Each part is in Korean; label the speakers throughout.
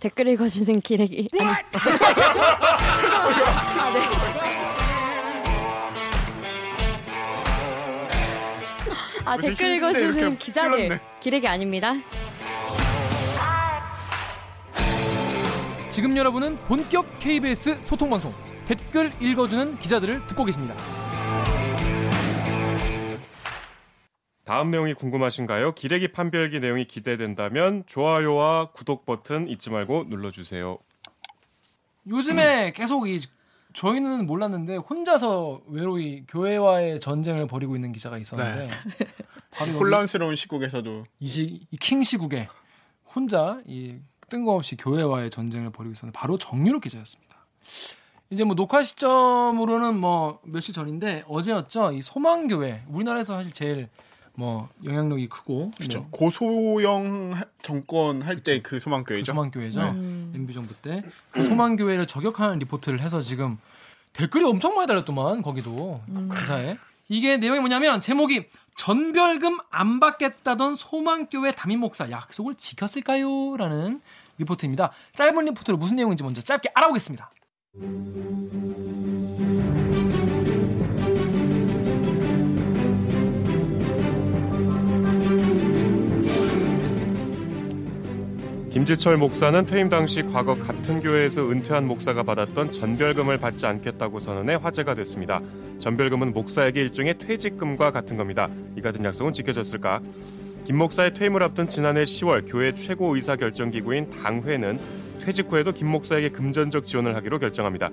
Speaker 1: 댓글 읽어주는 기레기 아니 아, 네. 아 댓글 읽어주는 기자들. 기레기 아닙니다.
Speaker 2: 지금 여러분은 본격 KBS 소통 방송 댓글 읽어주는 기자들을 듣고 계십니다.
Speaker 3: 다음 내용이 궁금하신가요? 기레기 판별기 내용이 기대된다면 좋아요와 구독 버튼 잊지 말고 눌러주세요.
Speaker 2: 요즘에 계속 이 저희는 몰랐는데 혼자서 외로이 교회와의 전쟁을 벌이고 있는 기자가 있었는데 바로 여기
Speaker 4: 혼란스러운 시국에서도
Speaker 2: 이, 시, 이킹 시국에 혼자 이 뜬금없이 교회와의 전쟁을 벌이고 있었는데 바로 정유롭 기자였습니다. 이제 뭐 녹화 시점으로는 뭐 며칠 전인데 어제였죠. 이 소망교회 우리나라에서 사실 제일 뭐 영향력이 크고
Speaker 4: 그렇죠.
Speaker 2: 뭐
Speaker 4: 고소영 하- 정권 할 때 그 소망교회죠.
Speaker 2: 소망교회죠.
Speaker 1: 음.
Speaker 2: MB 정부 때 그 소망교회를 저격하는 리포트를 해서 지금 댓글이 엄청 많이 달렸더만 거기도 기사에 이게 내용이 뭐냐면 제목이 전별금 안 받겠다던 소망교회 담임 목사 약속을 지켰을까요?라는 리포트입니다. 짧은 리포트로 무슨 내용인지 먼저 짧게 알아보겠습니다.
Speaker 3: 김지철 목사는 퇴임 당시 과거 같은 교회에서 은퇴한 목사가 받았던 전별금을 받지 않겠다고 선언해 화제가 됐습니다. 전별금은 목사에게 일종의 퇴직금과 같은 겁니다. 이 같은 약속은 지켜졌을까? 김 목사의 퇴임을 앞둔 지난해 10월 교회 최고 의사 결정 기구인 당회는 퇴직 후에도 김 목사에게 금전적 지원을 하기로 결정합니다.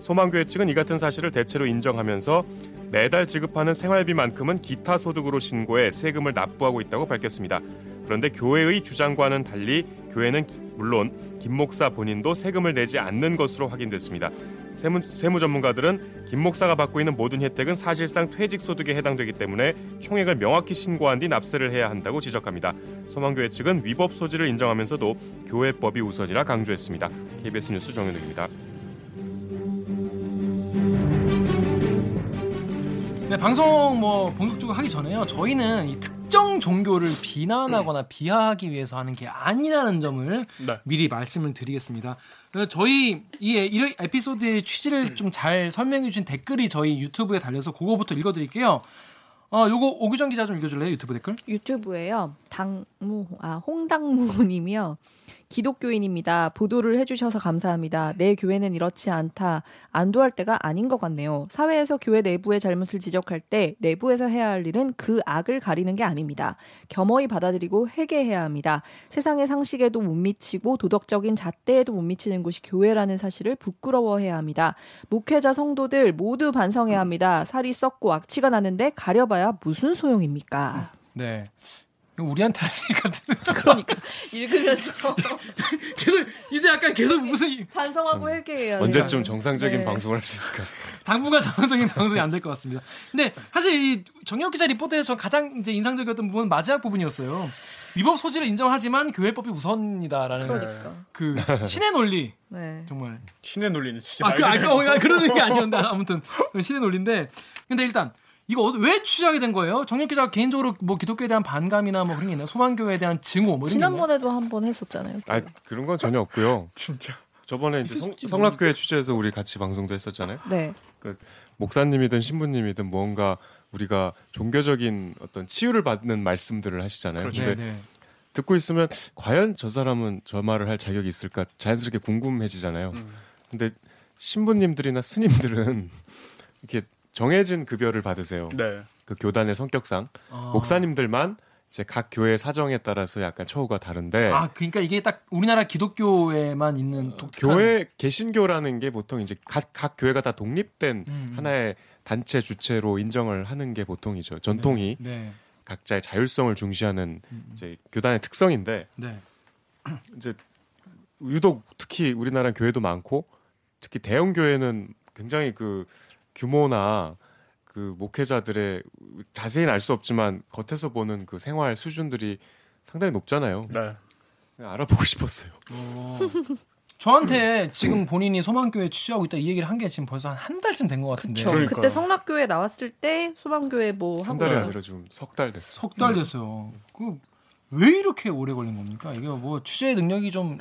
Speaker 3: 소망교회 측은 이 같은 사실을 대체로 인정하면서 매달 지급하는 생활비만큼은 기타 소득으로 신고해 세금을 납부하고 있다고 밝혔습니다. 그런데 교회의 주장과는 달리 교회는 기- 물론 김 목사 본인도 세금을 내지 않는 것으로 확인됐습니다. 세무, 세무 전문가들은 김 목사가 받고 있는 모든 혜택은 사실상 퇴직 소득에 해당되기 때문에 총액을 명확히 신고한 뒤 납세를 해야 한다고 지적합니다. 소망교회 측은 위법 소지를 인정하면서도 교회법이 우선이라 강조했습니다. KBS 뉴스 정현욱입니다.
Speaker 2: 네, 방송 뭐 본격적으로 하기 전에요. 저희는 이 특정 종교를 비난하거나 비하하기 위해서 하는 게 아니라는 점을
Speaker 4: 네.
Speaker 2: 미리 말씀을 드리겠습니다. 그래서 저희 이이 에피소드의 취지를 좀 잘 설명해 주신 댓글이 저희 유튜브에 달려서 그거부터 읽어 드릴게요. 어, 요거 오규정 기자 좀 읽어 줄래요? 유튜브 댓글?
Speaker 1: 유튜브에요. 당무 아 홍당무님이요. 기독교인입니다. 보도를 해주셔서 감사합니다. 내 교회는 이렇지 않다. 안도할 때가 아닌 것 같네요. 사회에서 교회 내부의 잘못을 지적할 때 내부에서 해야 할 일은 그 악을 가리는 게 아닙니다. 겸허히 받아들이고 회개해야 합니다. 세상의 상식에도 못 미치고 도덕적인 잣대에도 못 미치는 곳이 교회라는 사실을 부끄러워해야 합니다. 목회자 성도들 모두 반성해야 합니다. 살이 썩고 악취가 나는데 가려봐야 무슨 소용입니까?
Speaker 2: 네. 우리한테 같은.
Speaker 1: 그러니까 읽으면서
Speaker 2: 계속 이제 약간 계속 무슨 이-
Speaker 1: 반성하고 회개해야
Speaker 3: 언제쯤 정상적인
Speaker 1: 네.
Speaker 3: 방송을 할 수 있을까?
Speaker 2: 당분간 정상적인 방송이 안 될 것 같습니다. 근데 사실 이 정혁 기자 리포트에서 가장 이제 인상적이었던 부분은 마지막 부분이었어요. 위법 소지를 인정하지만 교회법이 우선이다라는
Speaker 1: 그러니까.
Speaker 2: 그 신의 논리
Speaker 1: 네.
Speaker 2: 정말
Speaker 4: 신의 논리는 진짜
Speaker 2: 아, 그,
Speaker 4: 말
Speaker 2: 아,
Speaker 4: 그대로
Speaker 2: 그, 어, 그런 게 아니었는데 아무튼 신의 논리인데 근데 일단 이거 어- 왜 취재하게 된 거예요? 정혁 기자가 개인적으로 뭐 기독교에 대한 반감이나 뭐 그런 게 있나요? 소망교회에 대한 증오 뭐 이런?
Speaker 1: 지난번에도 한 번 했었잖아요.
Speaker 3: 아 그런 건 전혀 없고요.
Speaker 4: 진짜
Speaker 3: 저번에 이제 성, 성락교회 취재해서 우리 같이 방송도 했었잖아요.
Speaker 1: 네.
Speaker 3: 목사님이든 신부님이든 뭔가 우리가 종교적인 어떤 치유를 받는 말씀들을 하시잖아요.
Speaker 4: 그렇죠.
Speaker 3: 근데
Speaker 2: 네, 네.
Speaker 3: 듣고 있으면 과연 저 사람은 저 말을 할 자격이 있을까 자연스럽게 궁금해지잖아요.
Speaker 4: 음.
Speaker 3: 근데 신부님들이나 스님들은 이렇게 정해진 급여를 받으세요.
Speaker 4: 네.
Speaker 3: 그 교단의 성격상
Speaker 2: 아.
Speaker 3: 목사님들만 이제 각 교회 사정에 따라서 약간 처우가 다른데
Speaker 2: 아 그러니까 이게 딱 우리나라 기독교에만 있는 독특한
Speaker 3: 교회 개신교라는 게 보통 이제 각, 각 교회가 다 독립된
Speaker 2: 음.
Speaker 3: 하나의 단체 주체로 인정을 하는 게 보통이죠. 전통이
Speaker 2: 네.
Speaker 3: 각자의 자율성을 중시하는
Speaker 2: 음.
Speaker 3: 이제 교단의 특성인데
Speaker 2: 네.
Speaker 3: 이제 유독 특히 우리나라 교회도 많고 특히 대형 교회는 굉장히 그 규모나 그 목회자들의 자세히는 알 수 없지만 겉에서 보는 그 생활 수준들이 상당히 높잖아요.
Speaker 4: 네.
Speaker 3: 알아보고 싶었어요.
Speaker 2: 어. 저한테 지금 본인이 소망교회 취재하고 있다 이 얘기를 한 게 지금 벌써 한 한 달쯤 된 것 같은데
Speaker 1: 그쵸. 그때 성락교회 나왔을 때 소방교회
Speaker 3: 뭐한
Speaker 1: 하고
Speaker 3: 달이
Speaker 1: 나서
Speaker 3: 아니라 지금 석 달 됐어.
Speaker 2: 석달 됐어요. 그 왜 이렇게 오래 걸린 겁니까? 이게 뭐 취재 능력이 좀,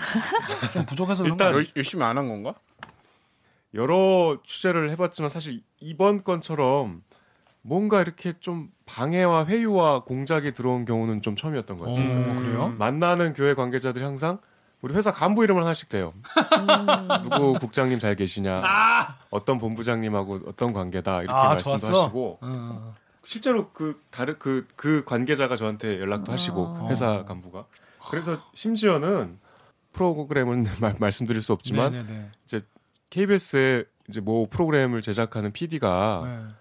Speaker 2: 좀 부족해서 그런
Speaker 3: 일단
Speaker 4: 열심히 안 한 건가?
Speaker 3: 여러 취재를 해봤지만 사실 이번 건처럼 뭔가 이렇게 좀 방해와 회유와 공작이 들어온 경우는 좀 처음이었던 것
Speaker 2: 어,
Speaker 3: 같아요.
Speaker 2: 그래요?
Speaker 3: 만나는 교회 관계자들이 항상 우리 회사 간부 이름을 하나씩 대요. 누구 국장님 잘 계시냐,
Speaker 2: 아,
Speaker 3: 어떤 본부장님하고 어떤 관계다 이렇게
Speaker 2: 아,
Speaker 3: 말씀도
Speaker 2: 좋았어.
Speaker 3: 하시고
Speaker 2: 어,
Speaker 3: 실제로 그 다른 그그 관계자가 저한테 연락도 하시고
Speaker 2: 어.
Speaker 3: 회사 간부가 그래서 심지어는 프로그램은 말, 말씀드릴 수 없지만
Speaker 2: 네네네.
Speaker 3: KBS에 이제 뭐 프로그램을 제작하는 PD가
Speaker 2: 네.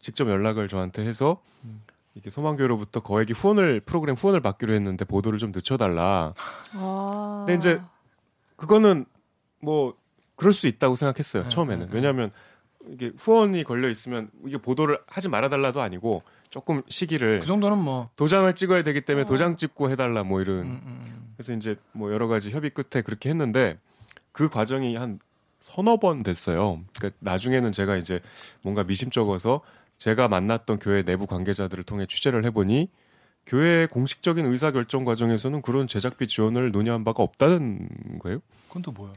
Speaker 3: 직접 연락을 저한테 해서
Speaker 2: 음.
Speaker 3: 이게 소망교로부터 거액의 후원을 프로그램 후원을 받기로 했는데 보도를 좀 늦춰달라.
Speaker 1: 아.
Speaker 3: 근데 이제 그거는 뭐 그럴 수 있다고 생각했어요
Speaker 2: 네,
Speaker 3: 처음에는
Speaker 2: 네, 네.
Speaker 3: 왜냐하면 이게 후원이 걸려 있으면 이게 보도를 하지 말아달라도 아니고 조금 시기를
Speaker 2: 그 정도는 뭐.
Speaker 3: 도장을 찍어야 되기 때문에 도장 찍고 해달라 뭐 이런
Speaker 2: 음, 음,
Speaker 3: 그래서 이제 뭐 여러 가지 협의 끝에 그렇게 했는데 그 과정이 한 서너 번 됐어요. 그러니까 나중에는 제가 이제 뭔가 미심쩍어서 제가 만났던 교회 내부 관계자들을 통해 취재를 해보니 교회의 공식적인 의사 결정 과정에서는 그런 제작비 지원을 논의한 바가 없다는 거예요.
Speaker 2: 그건 또 뭐야?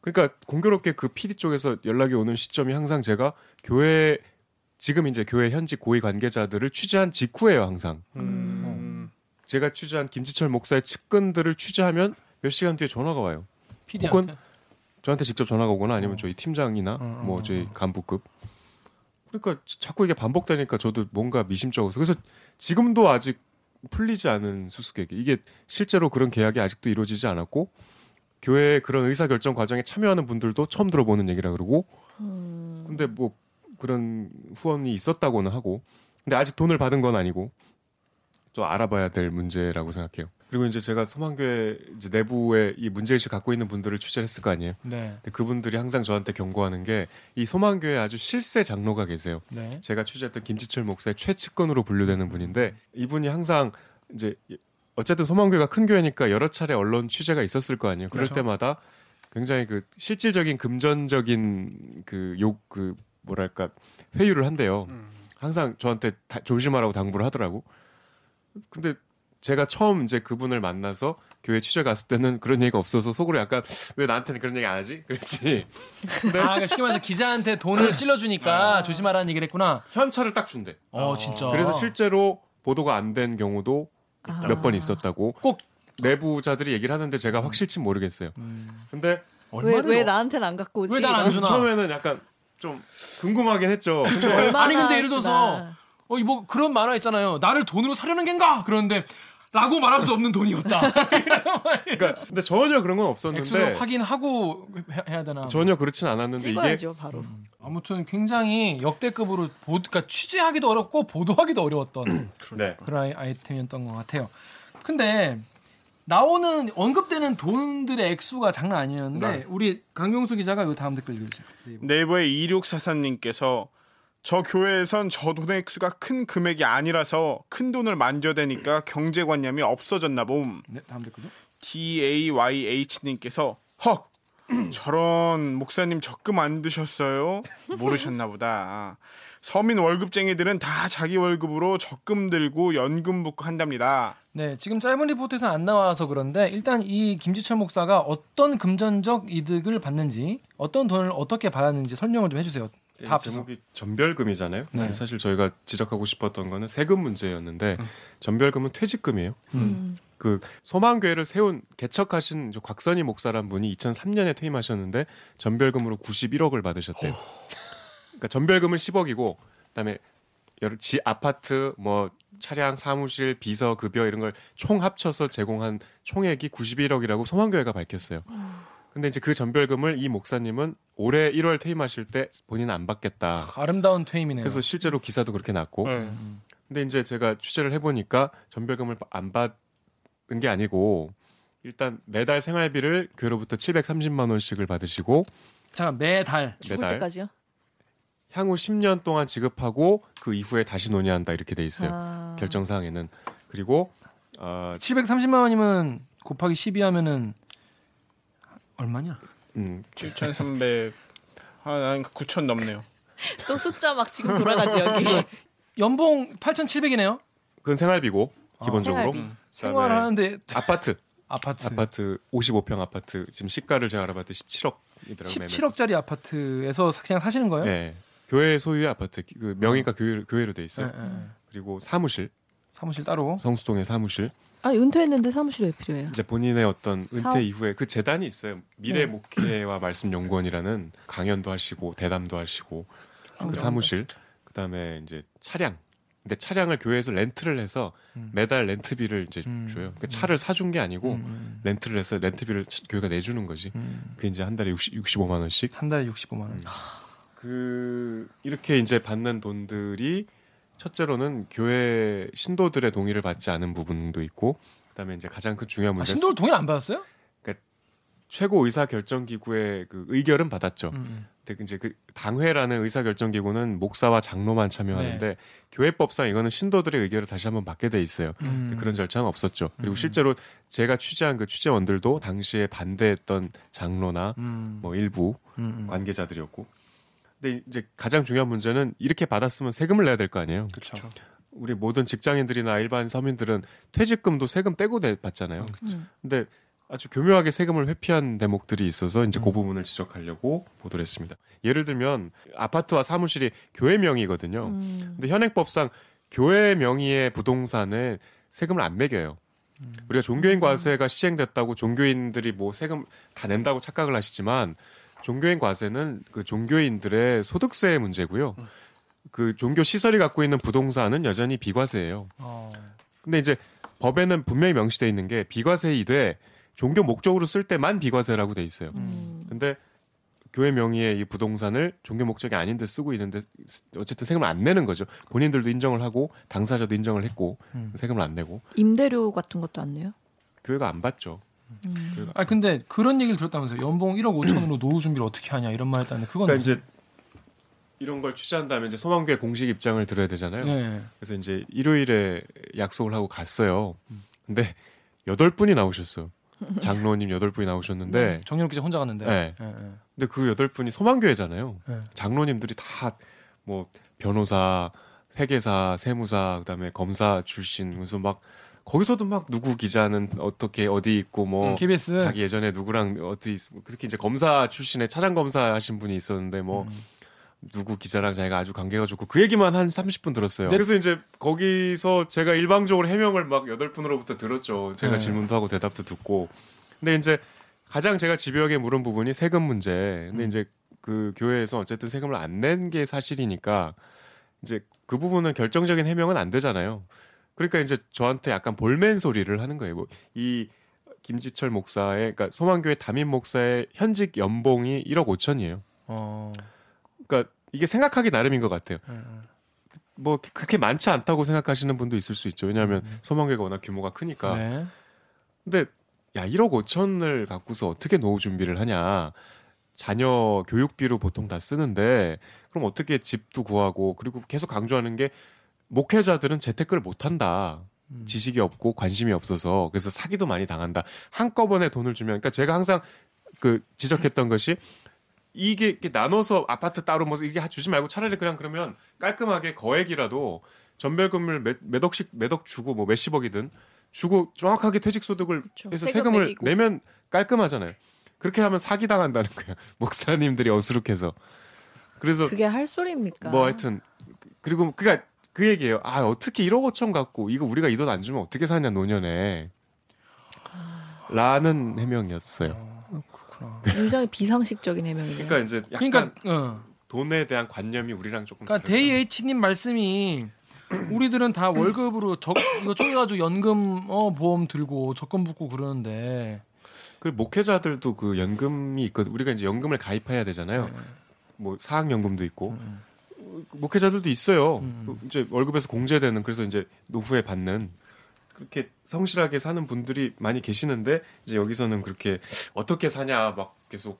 Speaker 3: 그러니까 공교롭게 그 PD 쪽에서 연락이 오는 시점이 항상 제가 교회 지금 이제 교회 현직 고위 관계자들을 취재한 직후예요, 항상.
Speaker 4: 음.
Speaker 3: 제가 취재한 김지철 목사의 측근들을 취재하면 몇 시간 뒤에 전화가 와요.
Speaker 2: PD한테.
Speaker 3: 저한테 직접 전화가 오거나 아니면
Speaker 2: 어.
Speaker 3: 저희 팀장이나
Speaker 2: 어, 어,
Speaker 3: 뭐
Speaker 2: 어,
Speaker 3: 저희
Speaker 2: 어.
Speaker 3: 간부급. 그러니까 자꾸 이게 반복되니까 저도 뭔가 미심쩍어서 그래서 지금도 아직 풀리지 않은 수수께끼. 이게 실제로 그런 계약이 아직도 이루어지지 않았고 교회의 그런 의사 결정 과정에 참여하는 분들도 처음 들어보는 얘기라 그러고
Speaker 1: 음.
Speaker 3: 근데 뭐 그런 후원이 있었다고는 하고 근데 아직 돈을 받은 건 아니고 좀 알아봐야 될 문제라고 생각해요. 그리고 이제 제가 서만교회 이제 내부에 이 문제의식 갖고 있는 분들을 취재를 했을 거 아니에요.
Speaker 2: 네.
Speaker 3: 근데 그분들이 항상 저한테 경고하는 게 이 소망교회 아주 실세 장로가 계세요.
Speaker 2: 네.
Speaker 3: 제가 취재했던 김지철 목사의 최측근으로 분류되는 분인데 이분이 항상 이제 어쨌든 소망교회가 큰 교회니까 여러 차례 언론 취재가 있었을 거 아니에요. 그럴
Speaker 2: 그렇죠.
Speaker 3: 때마다 굉장히 그 실질적인 금전적인 그 욕그 뭐랄까 회유를 한대요.
Speaker 4: 음.
Speaker 3: 항상 저한테 다- 조심하라고 당부를 하더라고. 근데 제가 처음 이제 그분을 만나서 교회 취재 갔을 때는 그런 얘기가 없어서 속으로 약간 왜 나한테는 그런 얘기 안 하지? 그랬지.
Speaker 2: 아, 그러니까 쉽게 말해서 기자한테 돈을 찔러주니까 조심하라는 얘기를 했구나.
Speaker 3: 현찰을 딱 준대.
Speaker 2: 어, 진짜.
Speaker 3: 그래서 실제로 보도가 안 된 경우도
Speaker 1: 아.
Speaker 3: 몇번 있었다고
Speaker 2: 꼭
Speaker 3: 내부자들이 얘기를 하는데 제가 확실치 모르겠어요.
Speaker 2: 음,
Speaker 3: 근데
Speaker 1: 왜, 왜? 나한테는 안 갖고 오지?
Speaker 2: 왜 난안
Speaker 3: 그래서
Speaker 2: 주나?
Speaker 3: 처음에는 약간 좀 궁금하긴 했죠.
Speaker 2: 아니, 근데 예를 들어서
Speaker 1: 주나.
Speaker 2: 어, 이뭐 그런 만화 있잖아요. 나를 돈으로 사려는 겐가? 그러는데 라고 말할 수 없는 돈이었다.
Speaker 3: 그러니까 근데 전혀 그런 건 없었는데
Speaker 2: 액수를 확인하고 해- 해야 되나?
Speaker 3: 전혀 그렇진 않았는데 이게
Speaker 1: 찍어야죠 바로.
Speaker 2: 아무튼 굉장히 역대급으로 보, 그러니까 취재하기도 어렵고 보도하기도 어려웠던
Speaker 3: 네.
Speaker 2: 그런 아이- 아이템이었던 것 같아요. 근데 나오는 언급되는 돈들의 액수가 장난 아니었는데
Speaker 4: 네.
Speaker 2: 우리 강병수 기자가 이 다음 댓글 읽어주세요.
Speaker 4: 네이버의 2644님께서 저 교회에선 저 돈의 액수가 큰 금액이 아니라서 큰 돈을 만져대니까 경제관념이 없어졌나 봄.
Speaker 2: 네, 다음 댓글요.
Speaker 4: DAYH님께서 헉 저런 목사님 적금 안 드셨어요? 모르셨나 보다. 서민 월급쟁이들은 다 자기 월급으로 적금 들고 연금 붓고 한답니다.
Speaker 2: 네, 지금 짧은 리포트에서 안 나와서 그런데 일단 이 김지철 목사가 어떤 금전적 이득을 받는지, 어떤 돈을 어떻게 받았는지 설명을 좀 해주세요. 다 합쳐서.
Speaker 3: 제목이 전별금이잖아요.
Speaker 2: 네.
Speaker 3: 사실 저희가 지적하고 싶었던 거는 세금 문제였는데 전별금은 퇴직금이에요.
Speaker 1: 음.
Speaker 3: 그 소망교회를 세운 개척하신 저 곽선희 목사란 분이 2003년에 퇴임하셨는데 전별금으로 91억을 받으셨대요. 그러니까 전별금은 10억이고 그다음에 여러 지 아파트 뭐 차량 사무실 비서 급여 이런 걸 총 합쳐서 제공한 총액이 91억이라고 소망교회가 밝혔어요. 근데 이제 그 전별금을 이 목사님은 올해 1월 퇴임하실 때 본인은 안 받겠다.
Speaker 2: 아름다운 퇴임이네요.
Speaker 3: 그래서 실제로 기사도 그렇게 났고
Speaker 4: 네.
Speaker 3: 근데 이제 제가 취재를 해보니까 전별금을 안 받은 게 아니고 일단 매달 생활비를 교회로부터 730만 원씩을 받으시고
Speaker 2: 잠깐 매달
Speaker 1: 죽을
Speaker 3: 매달
Speaker 1: 때까지요?
Speaker 3: 향후 10년 동안 지급하고 그 이후에 다시 논의한다 이렇게 돼 있어요
Speaker 1: 아.
Speaker 3: 결정 사항에는 그리고 어,
Speaker 2: 730만 원이면 곱하기 12 하면은 얼마냐?
Speaker 3: 음,
Speaker 4: 7,300. 아, 난 9,000 넘네요.
Speaker 1: 또 숫자 막 지금 돌아가지 여기.
Speaker 2: 연봉 8,700이네요.
Speaker 3: 그건 생활비고 기본적으로
Speaker 1: 생활비.
Speaker 2: 생활하는데
Speaker 3: 아파트
Speaker 2: 아파트
Speaker 3: 아파트 55평 아파트 지금 시가를 제가 알아봤더니 17억이더라고요.
Speaker 2: 17억짜리 아파트에서 그냥 사시는 거예요?
Speaker 3: 네. 교회 소유의 아파트 그 명의가 교회, 교회로 돼 있어요.
Speaker 2: 네, 네, 네.
Speaker 3: 그리고 사무실
Speaker 2: 사무실 따로.
Speaker 3: 성수동의 사무실
Speaker 1: 아 은퇴했는데 사무실이 왜 필요해요?
Speaker 3: 이제 본인의 어떤 은퇴
Speaker 1: 사업?
Speaker 3: 이후에 그 재단이 있어요. 미래
Speaker 1: 네.
Speaker 3: 목회와 말씀 연구원이라는 강연도 하시고 대담도 하시고 그 사무실 그다음에 이제 차량. 근데 차량을 교회에서 렌트를 해서
Speaker 2: 음.
Speaker 3: 매달 렌트비를 이제
Speaker 2: 음.
Speaker 3: 줘요. 그 차를 사준 게 아니고
Speaker 2: 음,
Speaker 3: 렌트를 해서 렌트비를 치- 교회가 내주는 거지.
Speaker 2: 음.
Speaker 3: 그게 이제 한 달에 60, 65만 원씩.
Speaker 2: 한 달에 65만 원.
Speaker 3: 그 이렇게 이제 받는 돈들이 첫째로는 교회 신도들의 동의를 받지 않은 부분도 있고 그다음에 이제 가장 큰 중요한
Speaker 2: 아,
Speaker 3: 문제
Speaker 2: 신도를 동의 안 받았어요?
Speaker 3: 최고 의사 결정 기구의 그 의결은 받았죠.
Speaker 2: 음.
Speaker 3: 근데 이제 그 당회라는 의사 결정 기구는 목사와 장로만 참여하는데
Speaker 2: 네.
Speaker 3: 교회법상 이거는 신도들의 의결을 다시 한번 받게 돼 있어요.
Speaker 2: 음.
Speaker 3: 그런 절차는 없었죠. 그리고
Speaker 2: 음.
Speaker 3: 실제로 제가 취재한 그 취재원들도 당시에 반대했던 장로나
Speaker 2: 음.
Speaker 3: 뭐 일부
Speaker 2: 음, 음.
Speaker 3: 관계자들이었고. 근데 이제 가장 중요한 문제는 이렇게 받았으면 세금을 내야 될 거 아니에요.
Speaker 2: 그렇죠.
Speaker 3: 우리 모든 직장인들이나 일반 서민들은 퇴직금도 세금 떼고 내- 받잖아요.
Speaker 1: 음.
Speaker 3: 근데 아주 교묘하게 세금을 회피한 대목들이 있어서 이제
Speaker 2: 음.
Speaker 3: 그 부분을 지적하려고 보도를 했습니다. 예를 들면 아파트와 사무실이 교회 명의거든요.
Speaker 1: 음.
Speaker 3: 근데 현행법상 교회 명의의 부동산에 세금을 안 매겨요.
Speaker 2: 음.
Speaker 3: 우리가 종교인 과세가 시행됐다고 종교인들이 뭐 세금 다 낸다고 착각을 하시지만 종교인 과세는 그 종교인들의 소득세의 문제고요.
Speaker 2: 음.
Speaker 3: 그 종교 시설이 갖고 있는 부동산은 여전히 비과세예요.
Speaker 2: 어.
Speaker 3: 근데 이제 법에는 분명히 명시돼 있는 게 비과세이되 종교 목적으로 쓸 때만 비과세라고 돼 있어요.
Speaker 1: 음.
Speaker 3: 근데 교회 명의의 이 부동산을 종교 목적이 아닌데 쓰고 있는데 어쨌든 세금을 안 내는 거죠. 본인들도 인정을 하고 당사자도 인정을 했고
Speaker 2: 음.
Speaker 3: 세금을 안 내고
Speaker 1: 임대료 같은 것도 안 내요?
Speaker 3: 교회가 안 받죠.
Speaker 1: 음.
Speaker 3: 교회가.
Speaker 2: 아 근데 그런 얘기를 들었다면서요. 연봉 1억 5천으로 노후 준비를 어떻게 하냐 이런 말 했다는데 그건
Speaker 3: 그러니까 이제 이런 걸 취재한 다음에 이제 소망교회 공식 입장을 들어야 되잖아요.
Speaker 2: 네.
Speaker 3: 그래서 이제 일요일에 약속을 하고 갔어요. 근데 여덟 분이 나오셨어요. 장로님 여덟 분이 나오셨는데
Speaker 2: 정연욱 기자 혼자 갔는데.
Speaker 3: 네.
Speaker 2: 네, 네.
Speaker 3: 근데 그 여덟 분이 소망교회잖아요.
Speaker 2: 네.
Speaker 3: 장로님들이 다 뭐 변호사, 회계사, 세무사, 그다음에 검사 출신 그래서 막 거기서도 막 누구 기자는 어떻게 어디 있고 뭐
Speaker 2: KBS
Speaker 3: 자기 예전에 누구랑 어디 있, 특히 이제 검사 출신의 차장 검사 하신 분이 있었는데 뭐
Speaker 2: 음.
Speaker 3: 누구 기자랑 자기가 아주 관계가 좋고 그 얘기만 한 30분 들었어요.
Speaker 2: 네.
Speaker 3: 그래서 이제 거기서 제가 일방적으로 해명을 막 여덟 분으로부터 들었죠. 제가
Speaker 2: 네.
Speaker 3: 질문도 하고 대답도 듣고. 근데 이제 가장 제가 집요하게 물은 부분이 세금 문제. 근데
Speaker 2: 음.
Speaker 3: 이제 그 교회에서 어쨌든 세금을 안 낸 게 사실이니까 이제 그 부분은 결정적인 해명은 안 되잖아요. 그러니까 이제 저한테 약간 볼멘 소리를 하는 거예요. 뭐 이 김지철 목사의 그러니까 소망교회 담임 목사의 현직 연봉이 1억 5천이에요.
Speaker 2: 어.
Speaker 3: 그러니까 이게 생각하기 나름인 것 같아요.
Speaker 2: 네, 네.
Speaker 3: 뭐 그렇게 많지 않다고 생각하시는 분도 있을 수 있죠. 왜냐하면 소망교회가 워낙 규모가 크니까.
Speaker 2: 음. 네.
Speaker 3: 근데 야 1억 5천을 갖고서 어떻게 노후 준비를 하냐. 자녀 교육비로 보통 다 쓰는데 그럼 어떻게 집도 구하고 그리고 계속 강조하는 게 목회자들은 재테크를 못 한다.
Speaker 2: 음.
Speaker 3: 지식이 없고 관심이 없어서 그래서 사기도 많이 당한다. 한꺼번에 돈을 주면 그러니까 제가 항상 그 지적했던 것이 이게 이렇게 나눠서 아파트 따로 뭐 이게 주지 말고 차라리 그냥 그러면 깔끔하게 거액이라도 전별금을 몇, 몇 억씩 몇 억 주고 뭐 몇십억이든 주고 정확하게 퇴직 소득을
Speaker 1: 그쵸.
Speaker 3: 해서
Speaker 1: 세금
Speaker 3: 세금을
Speaker 1: 매기고.
Speaker 3: 내면 깔끔하잖아요. 그렇게 하면 사기 당한다는 거예요. 목사님들이 어수룩해서. 그래서
Speaker 1: 그게 할 소리입니까?
Speaker 3: 뭐 하여튼 그리고 그니까 그 얘기예요. 아 어떻게 1억 5천 갖고 이거 우리가 이 돈 안 주면 어떻게 사냐 노년에. 라는 해명이었어요.
Speaker 2: 그렇구나.
Speaker 1: 굉장히 비상식적인 해명이네요.
Speaker 3: 그러니까 이제 약간
Speaker 2: 그러니까 어.
Speaker 3: 돈에 대한 관념이 우리랑 조금
Speaker 2: 그러니까
Speaker 3: 다르다.
Speaker 2: 데이 H님 말씀이 우리들은 다 월급으로 적 이거 쪼개가지고 연금 어 보험 들고 적금 붓고 그러는데
Speaker 3: 그 목회자들도 그 연금이 있거든. 우리가 이제 연금을 가입해야 되잖아요.
Speaker 2: 네.
Speaker 3: 뭐 사학연금도 있고
Speaker 2: 음.
Speaker 3: 어, 목회자들도 있어요.
Speaker 2: 음.
Speaker 3: 그 이제 월급에서 공제되는 그래서 이제 노후에 받는 그렇게 성실하게 사는 분들이 많이 계시는데 이제 여기서는 그렇게 어떻게 사냐 막 계속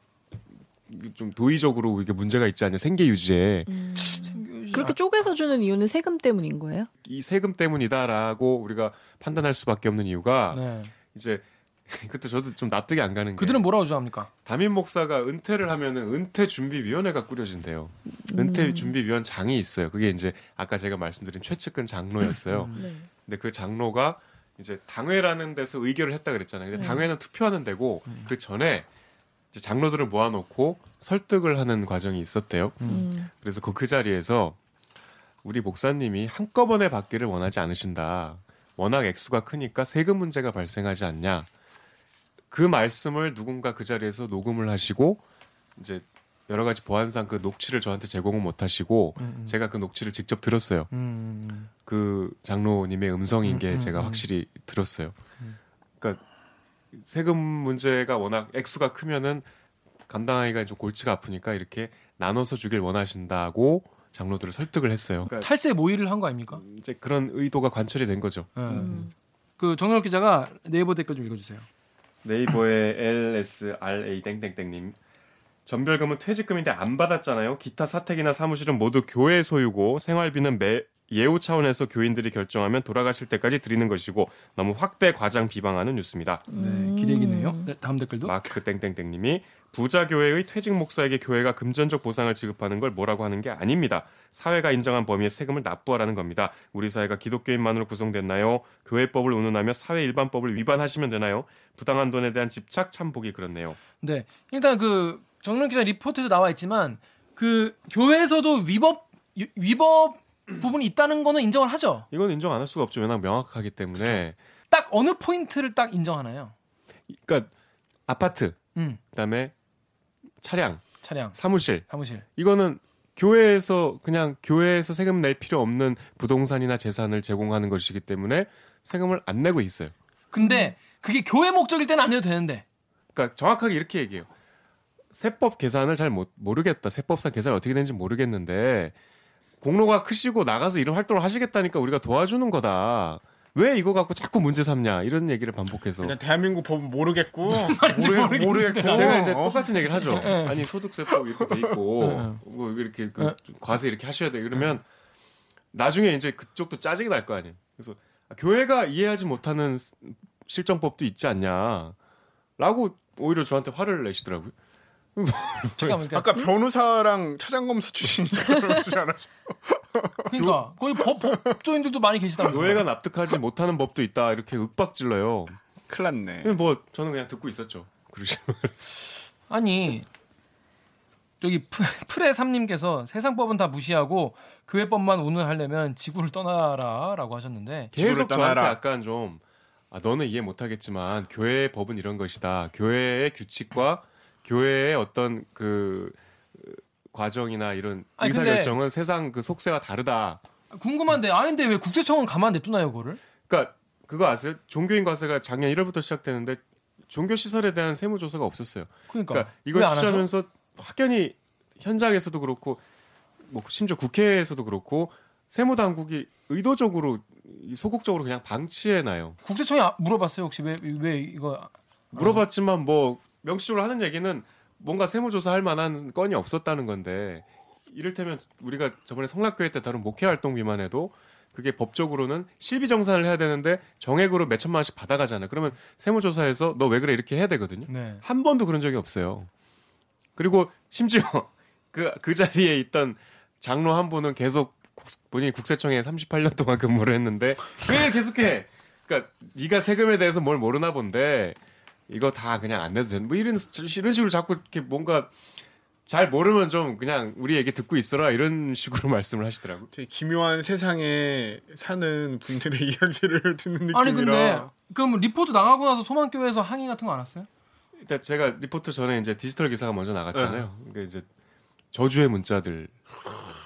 Speaker 3: 좀 도의적으로 이게 문제가 있지 않냐 생계 유지에
Speaker 1: 음.
Speaker 2: 생겨지-
Speaker 1: 그렇게 쪼개서 주는 이유는 세금 때문인 거예요?
Speaker 3: 이 세금 때문이다라고 우리가 판단할 수밖에 없는 이유가
Speaker 2: 네.
Speaker 3: 이제 그때 저도 좀 납득이 안 가는 게
Speaker 2: 그들은 뭐라고 주합니까?
Speaker 3: 담임 목사가 은퇴를 하면은 은퇴 준비 위원회가 꾸려진대요. 은퇴 준비 위원장이 있어요. 그게 이제 아까 제가 말씀드린 최측근 장로였어요.
Speaker 1: 네.
Speaker 3: 근데 그 장로가 이제 당회라는 데서 의결을 했다 그랬잖아요. 근데
Speaker 1: 네.
Speaker 3: 당회는 투표하는 데고 그 전에 이제 장로들을 모아놓고 설득을 하는 과정이 있었대요.
Speaker 1: 음.
Speaker 3: 그래서 그, 그 자리에서 우리 목사님이 한꺼번에 받기를 원하지 않으신다. 워낙 액수가 크니까 세금 문제가 발생하지 않냐. 그 말씀을 누군가 그 자리에서 녹음을 하시고 이제 여러 가지 보안상 그 녹취를 저한테 제공을 못 하시고
Speaker 2: 음,
Speaker 3: 제가 그 녹취를 직접 들었어요.
Speaker 2: 음.
Speaker 3: 그 장로님의 음성인
Speaker 2: 음,
Speaker 3: 게
Speaker 2: 음,
Speaker 3: 제가
Speaker 2: 음.
Speaker 3: 확실히 들었어요. 그러니까 세금 문제가 워낙 액수가 크면은 감당하기가 좀 골치가 아프니까 이렇게 나눠서 주길 원하신다고 장로들을 설득을 했어요. 그러니까
Speaker 2: 탈세 모의를 한 거 아닙니까?
Speaker 3: 이제 그런 의도가 관철이 된 거죠.
Speaker 2: 예.
Speaker 1: 음.
Speaker 2: 그 정렬 기자가 네이버 댓글 좀 읽어주세요.
Speaker 3: 네이버의 LSRA 땡땡땡님 전별금은 퇴직금인데 안 받았잖아요. 기타 사택이나 사무실은 모두 교회 소유고 생활비는 매 예우 차원에서 교인들이 결정하면 돌아가실 때까지 드리는 것이고 너무 확대 과장 비방하는 뉴스입니다.
Speaker 2: 네, 기대기네요. 네, 다음 댓글도.
Speaker 3: 마크 땡땡땡님이 부자 교회의 퇴직 목사에게 교회가 금전적 보상을 지급하는 걸 뭐라고 하는 게 아닙니다. 사회가 인정한 범위의 세금을 납부하라는 겁니다. 우리 사회가 기독교인만으로 구성됐나요? 교회법을 운운하며 사회 일반법을 위반하시면 되나요? 부당한 돈에 대한 집착 참 보기 그렇네요.
Speaker 2: 네, 일단 그 정론 기자 리포트에도 나와 있지만 그 교회에서도 위법 위- 위법 부분이 있다는 거는 인정을 하죠.
Speaker 3: 이건 인정 안 할 수가 없죠. 워낙 명확하기 때문에.
Speaker 2: 딱 어느 포인트를 딱 인정하나요?
Speaker 3: 그러니까 아파트,
Speaker 2: 음,
Speaker 3: 그다음에 차량,
Speaker 2: 차량,
Speaker 3: 사무실
Speaker 2: 사무실.
Speaker 3: 이거는 교회에서 그냥 교회에서 세금 낼 필요 없는 부동산이나 재산을 제공하는 것이기 때문에 세금을 안 내고 있어요.
Speaker 2: 근데 그게 교회 목적일 때는 안 해도 되는데.
Speaker 3: 그러니까 정확하게 이렇게 얘기해요. 세법 계산을 잘 못, 모르겠다. 세법상 계산이 어떻게 되는지 모르겠는데 공로가 크시고 나가서 이런 활동을 하시겠다니까 우리가 도와주는 거다. 왜 이거 갖고 자꾸 문제 삼냐 이런 얘기를 반복해서
Speaker 4: 일단 대한민국 법은 모르겠고 모르. 모르겠고
Speaker 3: 제가 이제
Speaker 4: 어.
Speaker 3: 똑같은 얘기를 하죠. 아니 소득세법 이렇게 돼 있고 뭐 이렇게 그 과세 이렇게 하셔야 돼. 그러면 나중에 이제 그쪽도 짜증이 날 거 아니에요. 그래서 아, 교회가 이해하지 못하는 스- 실정법도 있지 않냐라고 오히려 저한테 화를 내시더라고요.
Speaker 2: 잠깐만, 그러니까,
Speaker 4: 아까 변호사랑 차장검사 출신인 줄 알았어요.
Speaker 2: 그러니까 거기 법, 법조인들도 많이 계시다면서.
Speaker 3: 교회가 납득하지 못하는 법도 있다 이렇게 윽박질러요.
Speaker 4: 큰일 났네.
Speaker 3: 뭐 저는 그냥 듣고 있었죠. 그러시는
Speaker 2: 아니 저기 프- 프레 삼님께서 세상법은 다 무시하고 교회법만 운운하려면 지구를 떠나라라고 하셨는데
Speaker 3: 계속
Speaker 4: 지구를
Speaker 3: 저한테
Speaker 4: 떠나라.
Speaker 3: 약간 좀 아, 너는 이해 못하겠지만 교회의 법은 이런 것이다. 교회의 규칙과 교회의 어떤 그 어, 과정이나 이런
Speaker 2: 아니,
Speaker 3: 의사결정은 세상 그 속세와 다르다.
Speaker 2: 궁금한데 아닌데 왜 국세청은 가만 냅두나요 그거를?
Speaker 3: 그러니까 그거 아세요? 종교인 과세가 작년 1월부터 시작되는데 종교 시설에 대한 세무 조사가 없었어요.
Speaker 2: 그러니까,
Speaker 3: 그러니까 이걸? 추진하면서 확연히 현장에서도 그렇고 뭐 심지어 국회에서도 그렇고 세무 당국이 의도적으로 이 소극적으로 그냥 방치해 놔요.
Speaker 2: 국세청이 아- 물어봤어요 혹시 왜 왜 이거
Speaker 3: 물어봤지만 뭐 명시적으로 하는 얘기는 뭔가 세무조사 할 만한 건이 없었다는 건데 이를테면 우리가 저번에 성락교회 때 다룬 목회 활동비만 해도 그게 법적으로는 실비 정산을 해야 되는데 정액으로 몇 천만 원씩 받아가잖아요. 그러면 세무조사에서 너 왜 그래 이렇게 해야 되거든요.
Speaker 2: 네.
Speaker 3: 한 번도 그런 적이 없어요. 그리고 심지어 그, 그 자리에 있던 장로 한 분은 계속 국- 본인이 국세청에 38년 동안 근무를 했는데 왜 계속해? 그러니까 네가 세금에 대해서 뭘 모르나 본데 이거 다 그냥 안 내도 되는 뭐 이런 이런 식으로 자꾸 이렇게 뭔가 잘 모르면 좀 그냥 우리 얘기 듣고 있어라 이런 식으로 말씀을 하시더라고.
Speaker 4: 되게 기묘한 세상에 사는 분들의 이야기를 듣는 느낌이라.
Speaker 2: 아니 근데 그럼 리포트 나가고 나서 소망교회에서 항의 같은 거 안 왔어요?
Speaker 3: 일단 제가 리포트 전에 이제 디지털 기사가 먼저 나갔잖아요. 그러니까 이제 저주의 문자들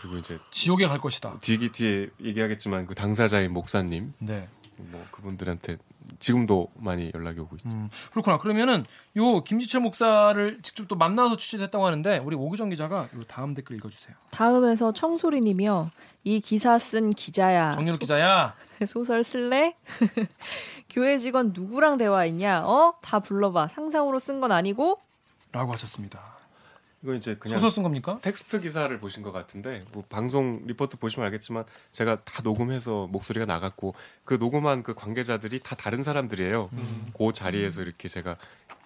Speaker 3: 그리고 이제
Speaker 2: 지옥에 갈 것이다.
Speaker 3: 뒤 뒤에 얘기하겠지만 그 당사자인 목사님
Speaker 2: 네.
Speaker 3: 뭐 그분들한테 지금도 많이 연락이 오고 있죠.
Speaker 2: 음, 그렇구나. 그러면은 요 김지철 목사를 직접 또 만나서 취재했다고 하는데 우리 오기정 기자가 요 다음 댓글 읽어주세요.
Speaker 1: 다음에서 청소리님이요. 이 기사 쓴 기자야.
Speaker 2: 정윤욱 기자야.
Speaker 1: 소설 쓸래? 교회 직원 누구랑 대화했냐? 어? 다 불러봐. 상상으로 쓴 건 아니고
Speaker 2: 라고 하셨습니다.
Speaker 3: 이거 이제 그냥
Speaker 2: 소설 쓴 겁니까?
Speaker 3: 텍스트 기사를 보신 것 같은데 뭐 방송 리포트 보시면 알겠지만 제가 다 녹음해서 목소리가 나갔고 그 녹음한 그 관계자들이 다 다른 사람들이에요. 그 자리에서 이렇게 제가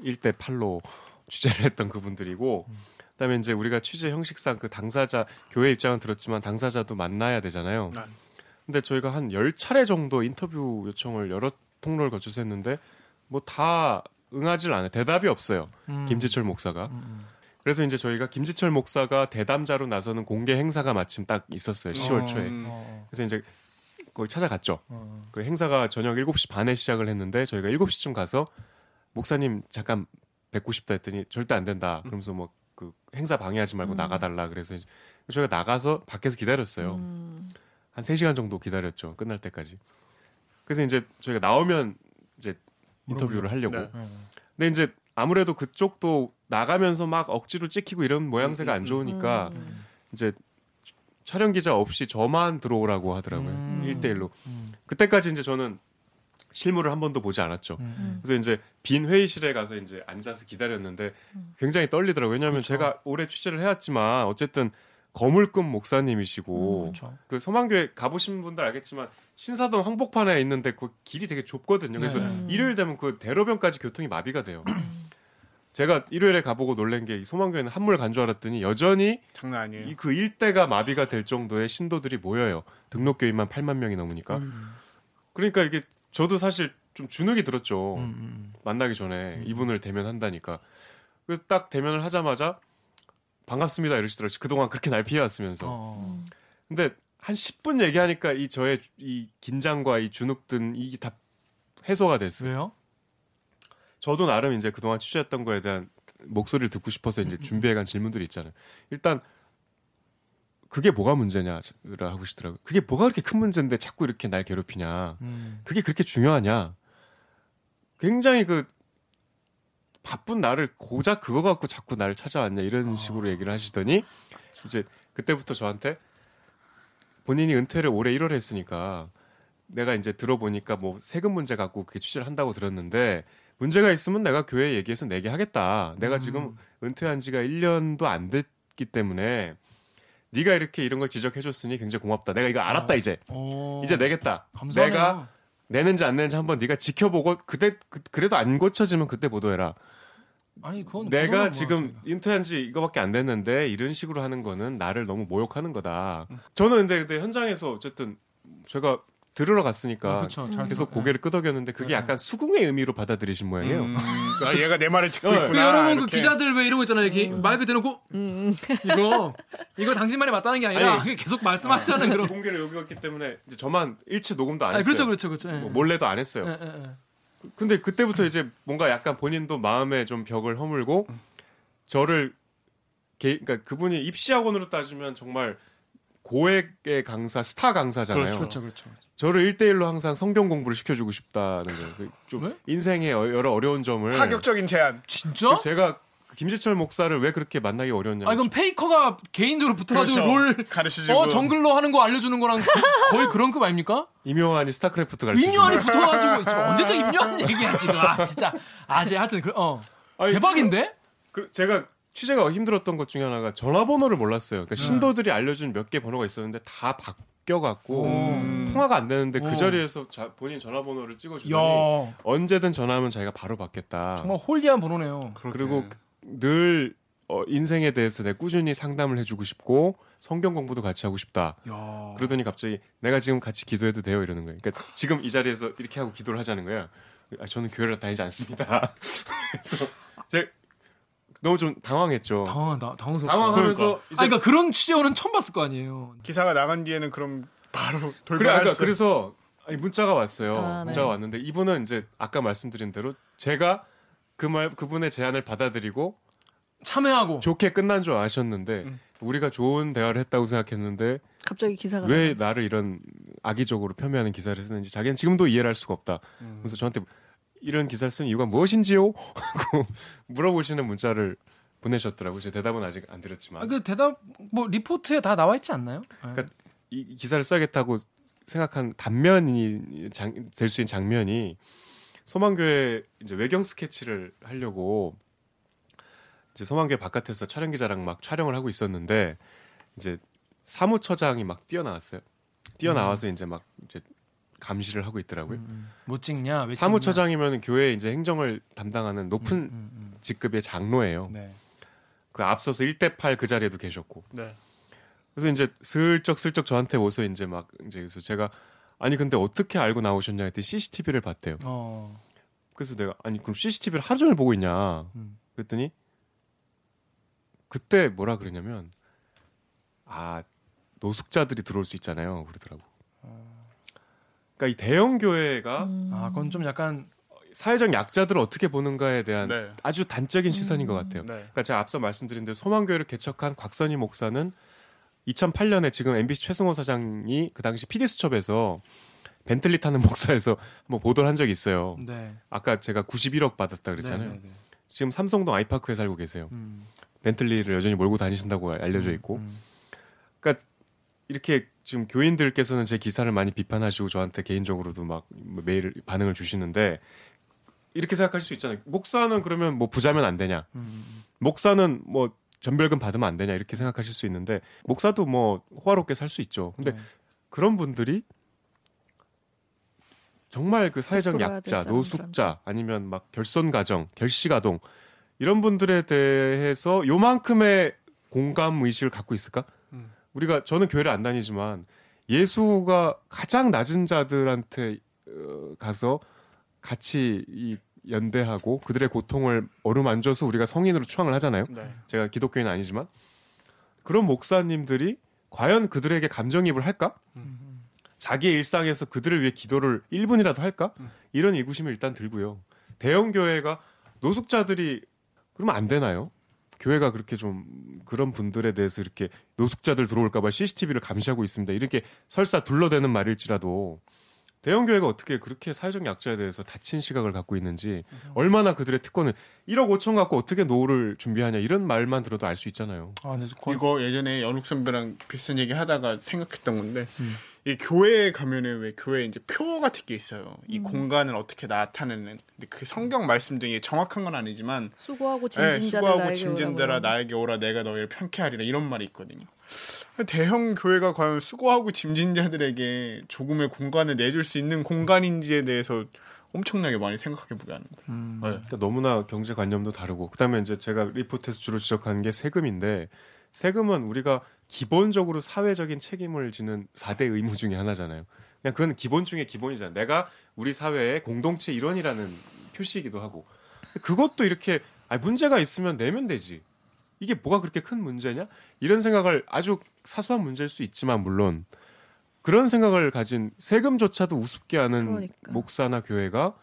Speaker 3: 1대 8로 취재를 했던 그분들이고 그다음에 이제 우리가 취재 형식상 그 당사자 교회 입장은 들었지만 당사자도 만나야 되잖아요.
Speaker 4: 네.
Speaker 3: 근데 저희가 한 10차례 정도 인터뷰 요청을 여러 통로를 거쳐서 했는데 뭐 다 응하질 않아요. 대답이 없어요.
Speaker 2: 음.
Speaker 3: 김지철 목사가.
Speaker 2: 음, 음.
Speaker 3: 그래서 이제 저희가 김지철 목사가 대담자로 나서는 공개 행사가 마침 딱 있었어요. 10월
Speaker 2: 어,
Speaker 3: 초에.
Speaker 2: 어,
Speaker 3: 그래서 이제 거기 찾아갔죠.
Speaker 2: 어.
Speaker 3: 그 행사가 저녁 7시 반에 시작을 했는데 저희가 7시쯤 가서 목사님 잠깐 뵙고 싶다 했더니 절대 안 된다. 그러면서 뭐 그 행사 방해하지 말고
Speaker 1: 음.
Speaker 3: 나가달라. 그래서 이제 저희가 나가서 밖에서 기다렸어요.
Speaker 1: 음.
Speaker 3: 한 3시간 정도 기다렸죠. 끝날 때까지. 그래서 이제 저희가 나오면 이제 인터뷰를 하려고.
Speaker 4: 네.
Speaker 2: 어.
Speaker 3: 근데 이제 아무래도 그쪽도 나가면서 막 억지로 찍히고 이런 모양새가 안
Speaker 4: 음, 음,
Speaker 3: 좋으니까
Speaker 1: 음.
Speaker 3: 이제 촬영 기자 없이 저만 들어오라고 하더라고요.
Speaker 2: 음.
Speaker 3: 일 1대1로.
Speaker 2: 음.
Speaker 3: 그때까지 이제 저는 실물을 한 번도 보지 않았죠.
Speaker 2: 음.
Speaker 3: 그래서 이제 빈 회의실에 가서 이제 앉아서 기다렸는데 굉장히 떨리더라고요. 왜냐하면
Speaker 2: 그쵸.
Speaker 3: 제가 올해 취재를 해왔지만 어쨌든 거물급 목사님이시고.
Speaker 2: 그
Speaker 3: 소망교회 가보신 분들 알겠지만 신사동 한복판에 있는데 그 길이 되게 좁거든요. 그래서
Speaker 2: 네.
Speaker 3: 일요일 되면 그 대로변까지 교통이 마비가 돼요. 제가 일요일에 가보고 놀란 게이 소망교회는 한물 간 줄 알았더니 여전히
Speaker 4: 장난 아니에요.
Speaker 3: 이그 일대가 마비가 될 정도의 신도들이 모여요. 등록교인만 8만 명이 넘으니까.
Speaker 2: 음.
Speaker 3: 그러니까 이게 저도 사실 좀 주눅이 들었죠.
Speaker 2: 음, 음.
Speaker 3: 만나기 전에 이분을 대면한다니까. 그래서 딱 대면을 하자마자 반갑습니다 이러시더라고요. 그동안 그렇게 날 피해왔으면서.
Speaker 2: 어.
Speaker 3: 근데 한 10분 얘기하니까 이 저의 이 긴장과 이 주눅든 이게 다 해소가 됐어요.
Speaker 2: 왜요?
Speaker 3: 저도 나름 이제 그동안 취재했던 거에 대한 목소리를 듣고 싶어서 이제 준비해간 질문들이 있잖아요. 일단 그게 뭐가 문제냐라 하고 싶더라고요. 그게 뭐가 그렇게 큰 문제인데 자꾸 이렇게 날 괴롭히냐.
Speaker 2: 음.
Speaker 3: 그게 그렇게 중요하냐. 굉장히 그 바쁜 나를 고작 그거 갖고 자꾸 나를 찾아왔냐 이런 식으로 얘기를 하시더니 이제 그때부터 저한테 본인이 은퇴를 올해 1월에 했으니까 내가 이제 들어보니까 뭐 세금 문제 갖고 그게 취재를 한다고 들었는데 문제가 있으면 내가 교회에 얘기해서 내게 하겠다. 내가 지금 은퇴한 지가 1년도 안 됐기 때문에 네가 이렇게 이런 걸 지적해 줬으니 굉장히 고맙다. 내가 이거 알았다 이제.
Speaker 2: 어.
Speaker 3: 이제 내겠다.
Speaker 2: 감사하네요.
Speaker 3: 내가 내는지 안 내는지 한번 네가 지켜보고 그때 그, 래도안 고쳐지면 그때 보도해라.
Speaker 2: 아니 그건
Speaker 3: 내가 지금
Speaker 2: 뭐 저희가.
Speaker 3: 인터한 지 이거밖에 안 됐는데 이런 식으로 하는 거는 나를 너무 모욕하는 거다. 저는 근데 그때 현장에서 어쨌든 제가 들으러 갔으니까
Speaker 2: 아, 그쵸. 잘
Speaker 3: 계속
Speaker 2: 들어-
Speaker 3: 고개를 끄덕였는데 그게
Speaker 2: 네.
Speaker 3: 약간 수긍의 의미로 받아들이신 모양이에요.
Speaker 4: 음, 아, 얘가 내 말을 듣고
Speaker 3: 어.
Speaker 4: 있구나.
Speaker 2: 그 여러분 그. 기자들 왜 이러고 있잖아요. 이렇게 마이크 대놓고
Speaker 1: 음.
Speaker 2: 이거 이거 당신 말이 맞다는 게 아니라
Speaker 3: 아니.
Speaker 2: 계속 말씀하시라는 그런.
Speaker 3: 공개를 여기갔기 때문에 이제 저만 일체 녹음도 안 했어요.
Speaker 2: 그렇죠, 그렇죠, 그렇죠. 예.
Speaker 3: 뭐 몰래도 안 했어요.
Speaker 2: 예, 예, 예.
Speaker 3: 근데 그때부터 이제 뭔가 약간 본인도 마음에 좀 벽을 허물고 저를 개, 그러니까 그분이 입시학원으로 따지면 정말 고액의 강사, 스타 강사잖아요.
Speaker 4: 그렇죠.
Speaker 2: 그렇죠, 그렇죠.
Speaker 3: 저를 1대1로 항상 성경 공부를 시켜주고 싶다는 거예요. 그좀
Speaker 2: 왜?
Speaker 3: 인생의 어- 여러 어려운 점을
Speaker 4: 파격적인 제안.
Speaker 2: 진짜?
Speaker 3: 제가 김재철 목사를 왜 그렇게 만나기 어려웠냐면
Speaker 2: 아 이건 페이커가 개인적으로 붙어가지고
Speaker 4: 그렇죠.
Speaker 2: 롤
Speaker 4: 가르쳐주고.
Speaker 2: 어 정글로 하는 거 알려주는 거랑 그- 거의 그런 급 아닙니까?
Speaker 3: 임요한이 스타크래프트 가르치고
Speaker 2: 임요한이 붙어가지고 언제적 임요한 얘기야 지금 아 진짜 아제 하여튼 그, 어
Speaker 3: 아니,
Speaker 2: 대박인데
Speaker 3: 그 제가 취재가 힘들었던 것 중에 하나가 전화번호를 몰랐어요.
Speaker 2: 네.
Speaker 3: 그러니까 신도들이 알려준 몇 개 번호가 있었는데 다 바뀌어갖고
Speaker 2: 음.
Speaker 3: 통화가 안 되는데
Speaker 2: 오.
Speaker 3: 그 자리에서 자- 본인 전화번호를 찍어주더니
Speaker 2: 야
Speaker 3: 언제든 전화하면 자기가 바로 받겠다.
Speaker 2: 정말 홀리한 번호네요.
Speaker 3: 그리고 늘 어, 인생에 대해서 내 꾸준히 상담을 해주고 싶고 성경 공부도 같이 하고 싶다.
Speaker 2: 야
Speaker 3: 그러더니 갑자기 내가 지금 같이 기도해도 돼요 이러는 거예요. 그러니까 지금 이 자리에서 이렇게 하고 기도를 하자는 거예요. 아, 저는 교회를 다니지 않습니다. 그래서 제가 너무 좀 당황했죠.
Speaker 2: 당황하다 당황스럽다.
Speaker 3: 당황하면서
Speaker 4: 그러니까.
Speaker 3: 이제
Speaker 2: 아 그러니까 그런 취재원은 처음 봤을 거 아니에요.
Speaker 4: 기사가 나간 뒤에는 그럼 바로
Speaker 3: 그래
Speaker 4: 돌발했어.
Speaker 3: 아까 그래서 아니, 문자가 왔어요.
Speaker 1: 아, 네.
Speaker 3: 문자가 왔는데 이분은 이제 아까 말씀드린 대로 제가 그 말 그분의 제안을 받아들이고
Speaker 2: 참여하고
Speaker 3: 좋게 끝난 줄 아셨는데
Speaker 4: 음.
Speaker 3: 우리가 좋은 대화를 했다고 생각했는데
Speaker 1: 갑자기 기사가
Speaker 3: 왜. 나를 이런 악의적으로 폄훼하는 기사를 쓰는지 자기는 지금도 이해를 할 수가 없다.
Speaker 4: 음.
Speaker 3: 그래서 저한테 이런 기사를 쓴 이유가 무엇인지요? 하고 물어보시는 문자를 보내셨더라고요. 제 대답은 아직 안 드렸지만
Speaker 2: 아, 그 대답 뭐 리포트에 다 나와 있지 않나요? 예.
Speaker 3: 그러니까 이 기사를 써야겠다고 생각한 단면이 될 수 있는 장면이 소망교회 이제 외경 스케치를 하려고 이제 소망교회 바깥에서 촬영 기자랑 막 촬영을 하고 있었는데 이제 사무처장이 막 뛰어나왔어요. 뛰어나와서 이제 막 이제 감시를 하고 있더라고요.
Speaker 2: 음, 못 찍냐? 왜 찍냐?
Speaker 3: 사무처장이면 교회 이제 행정을 담당하는 높은
Speaker 2: 음, 음,
Speaker 3: 직급의 장로예요.
Speaker 2: 음. 네.
Speaker 3: 그 앞서서 1대 8 그 자리에도 계셨고.
Speaker 4: 네.
Speaker 3: 그래서 이제 슬쩍 슬쩍 저한테 오서 이제 막 이제 그래서 제가 아니 근데 어떻게 알고 나오셨냐 했더니 CCTV를 봤대요.
Speaker 2: 어.
Speaker 3: 그래서 내가 아니 그럼 CCTV를 하루 종일 보고 있냐?
Speaker 2: 음.
Speaker 3: 그랬더니 그때 뭐라 그러냐면 아 노숙자들이 들어올 수 있잖아요. 그러더라고. 그러니까 이 대형 교회가
Speaker 1: 음.
Speaker 2: 아, 그건 좀 약간
Speaker 3: 사회적 약자들을 어떻게 보는가에 대한
Speaker 4: 네.
Speaker 3: 아주 단적인 시선인 것 같아요.
Speaker 4: 네.
Speaker 3: 그러니까 제가 앞서 말씀드린 대로 소망교회를 개척한 곽선희 목사는 2008년에 지금 MBC 최승호 사장이 그 당시 PD수첩에서 벤틀리 타는 목사에서 뭐 보도를 한 적이 있어요.
Speaker 2: 네.
Speaker 3: 아까 제가 91억 받았다 그랬잖아요.
Speaker 2: 네, 네, 네.
Speaker 3: 지금 삼성동 아이파크에 살고 계세요.
Speaker 2: 음.
Speaker 3: 벤틀리를 여전히 몰고 다니신다고 알려져 있고.
Speaker 2: 음.
Speaker 3: 그러니까 이렇게 지금 교인들께서는 제 기사를 많이 비판하시고 저한테 개인적으로도 막 메일 반응을 주시는데 이렇게 생각할 수 있잖아요. 목사는 그러면 뭐 부자면 안 되냐?
Speaker 2: 음.
Speaker 3: 목사는 뭐 전별금 받으면 안 되냐 이렇게 생각하실 수 있는데 목사도 뭐 호화롭게 살 수 있죠. 근데
Speaker 2: 네.
Speaker 3: 그런 분들이 정말 그 사회적 약자. 노숙자 아니면 막 결손 가정, 결식 아동 이런 분들에 대해서 요만큼의 공감 의식을 갖고 있을까?
Speaker 4: 음.
Speaker 3: 우리가 저는 교회를 안 다니지만 예수가 가장 낮은 자들한테 어, 가서 같이 이 연대하고 그들의 고통을 어루만져서 우리가 성인으로 추앙을 하잖아요.
Speaker 4: 네.
Speaker 3: 제가 기독교인은 아니지만 그런 목사님들이 과연 그들에게 감정이입을 할까?
Speaker 2: 음.
Speaker 3: 자기의 일상에서 그들을 위해 기도를 1분이라도 할까?
Speaker 4: 음.
Speaker 3: 이런 의구심이 일단 들고요. 대형 교회가 노숙자들이 그러면 안 되나요? 교회가 그렇게 좀 그런 분들에 대해서 이렇게 노숙자들 들어올까봐 CCTV를 감시하고 있습니다. 이렇게 설사 둘러대는 말일지라도 대형 교회가 어떻게 그렇게 사회적 약자에 대해서 닫힌 시각을 갖고 있는지 얼마나 그들의 특권을 1억 5천 갖고 어떻게 노후를 준비하냐 이런 말만 들어도 알 수 있잖아요.
Speaker 2: 아, 네.
Speaker 4: 이거 예전에 연욱 선배랑 비슷한 얘기 하다가 생각했던 건데
Speaker 2: 음.
Speaker 4: 이 교회에 가면은 왜 교회 이제 표 같은 게 있어요. 이 공간을 어떻게 나타내는. 근데 그 성경 말씀 중에 정확한 건 아니지만
Speaker 1: 수고하고
Speaker 4: 네,
Speaker 1: 짐진 자들
Speaker 4: 수고하고
Speaker 1: 나에게
Speaker 4: 짐진대라
Speaker 1: 오라고.
Speaker 4: 나에게 오라 내가 너희를 편케하리라 이런 말이 있거든요. 대형 교회가 과연 수고하고 짐진 자들에게 조금의 공간을 내줄 수 있는 공간인지에 대해서 엄청나게 많이 생각해 보게 하는 거예요.
Speaker 2: 음.
Speaker 4: 네.
Speaker 3: 그러니까 너무나 경제 관념도 다르고 그다음에 이제 제가 리포트에서 주로 지적하는 게 세금인데 세금은 우리가 기본적으로 사회적인 책임을 지는 4대 의무 중에 하나잖아요. 그냥 그건 기본 중에 기본이잖아요. 내가 우리 사회의 공동체 일원이라는 표시이기도 하고 그것도 이렇게 아 문제가 있으면 내면 되지. 이게 뭐가 그렇게 큰 문제냐? 이런 생각을 아주 사소한 문제일 수 있지만 물론 그런 생각을 가진 세금조차도 우습게 하는
Speaker 1: 그러니까.
Speaker 3: 목사나 교회가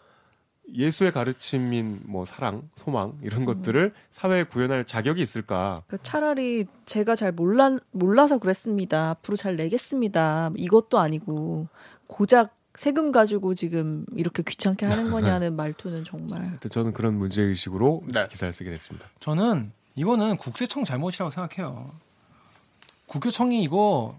Speaker 3: 예수의 가르침인 뭐 사랑, 소망 이런 것들을 사회에 구현할 자격이 있을까?
Speaker 1: 그 차라리 제가 잘 몰라 몰라서 그랬습니다. 앞으로 잘 내겠습니다. 이것도 아니고 고작 세금 가지고 지금 이렇게 귀찮게 하는 거냐는 말투는 정말
Speaker 3: 저는 그런 문제 의식으로
Speaker 4: 네.
Speaker 3: 기사를 쓰게 됐습니다.
Speaker 2: 저는 이거는 국세청 잘못이라고 생각해요. 국세청이 이거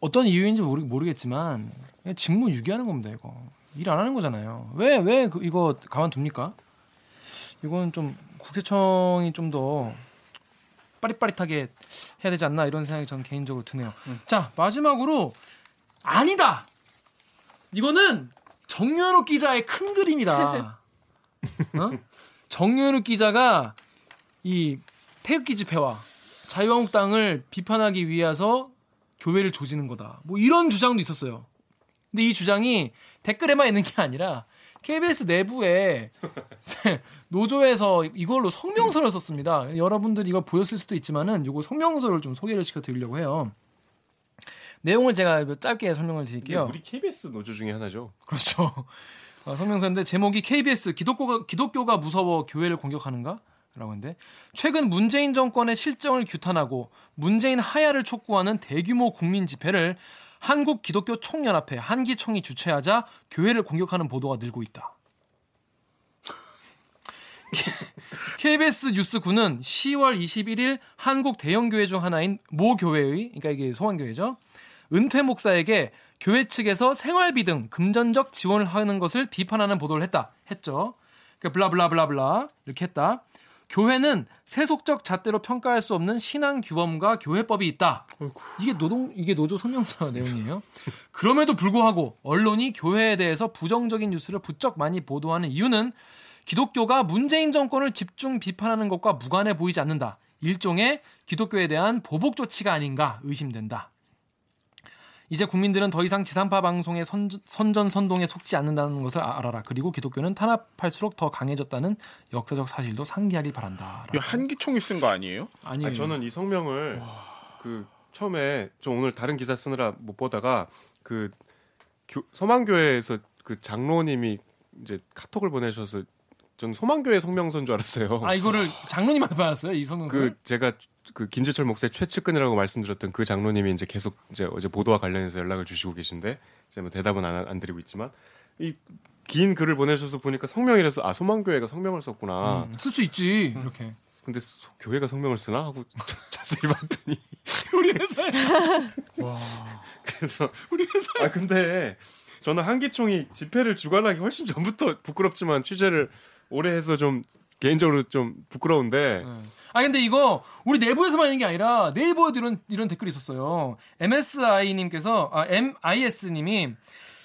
Speaker 2: 어떤 이유인지 모르, 모르겠지만 직무 유기하는 겁니다. 이거 일 안 하는 거잖아요. 왜왜 이거 가만둡니까? 이건 좀 국세청이 좀 더 빠릿빠릿하게 해야 되지 않나 이런 생각이 저는 개인적으로 드네요. 자 마지막으로 아니다. 이거는 정윤욱 기자의 큰 그림이다. 어? 정윤욱 기자가 이 태극기 집회와 자유한국당을 비판하기 위해서 교회를 조지는 거다. 뭐 이런 주장도 있었어요. 근데 이 주장이 댓글에만 있는 게 아니라 KBS 내부에 노조에서 이걸로 성명서를 썼습니다. 여러분들 이걸 보였을 수도 있지만은 이거 성명서를 좀 소개를 시켜드리려고 해요. 내용을 제가 짧게 설명을 드릴게요.
Speaker 3: 우리 KBS 노조 중에 하나죠.
Speaker 2: 그렇죠. 어, 성명서인데 제목이 KBS 기독교가 기독교가 무서워 교회를 공격하는가? 라고 했는데 최근 문재인 정권의 실정을 규탄하고 문재인 하야를 촉구하는 대규모 국민 집회를 한국 기독교 총연합회 한기총이 주최하자 교회를 공격하는 보도가 늘고 있다. KBS 뉴스 9는 10월 21일 한국 대형 교회 중 하나인 모 교회의 그러니까 이게 소환교회죠. 은퇴 목사에게 교회 측에서 생활비 등 금전적 지원을 하는 것을 비판하는 보도를 했다. 했죠. 그러니까 블라블라블라블라 이렇게 했다. 교회는 세속적 잣대로 평가할 수 없는 신앙 규범과 교회법이 있다. 이게 노동 이게 노조 성명서 내용이에요. 그럼에도 불구하고 언론이 교회에 대해서 부정적인 뉴스를 부쩍 많이 보도하는 이유는 기독교가 문재인 정권을 집중 비판하는 것과 무관해 보이지 않는다. 일종의 기독교에 대한 보복 조치가 아닌가 의심된다. 이제 국민들은 더 이상 지상파 방송의 선, 선전 선동에 속지 않는다는 것을 아- 알아라. 그리고 기독교는 탄압할수록 더 강해졌다는 역사적 사실도 상기하길 바란다.
Speaker 4: 이거 한기총이 쓴 거 아니에요?
Speaker 2: 아니,
Speaker 3: 아니, 저는 이 성명을 그 처음에 저 오늘 다른 기사 쓰느라 못 보다가 그 교, 소망교회에서 그 장로님이 이제 카톡을 보내셔서 전 소망교회 성명서인 줄 알았어요.
Speaker 2: 아 이거를 장로님한테 받았어요 이 성명서.
Speaker 3: 그 제가 그 김재철 목사의 최측근이라고 말씀드렸던 그 장로님이 이제 계속 이제 어제 보도와 관련해서 연락을 주시고 계신데 이제 뭐 대답은 안, 안 드리고 있지만 이 긴 글을 보내셔서 보니까 성명이라서 아 소망교회가 성명을 썼구나.
Speaker 2: 쓸수 있지 이렇게.
Speaker 3: 근데 소- 교회가 성명을 쓰나 하고 자세히 봤더니
Speaker 2: 우리 회사에
Speaker 3: 그래서
Speaker 2: 우리 회사.
Speaker 3: 아 근데 저는 한기총이 집회를 주관하기 훨씬 전부터 부끄럽지만 취재를 오래 해서 좀 개인적으로 좀 부끄러운데
Speaker 2: 아 근데 이거 우리 내부에서만 있는 게 아니라 네이버에도 이런 이런 댓글이 있었어요. MSI님께서 아 MIS님이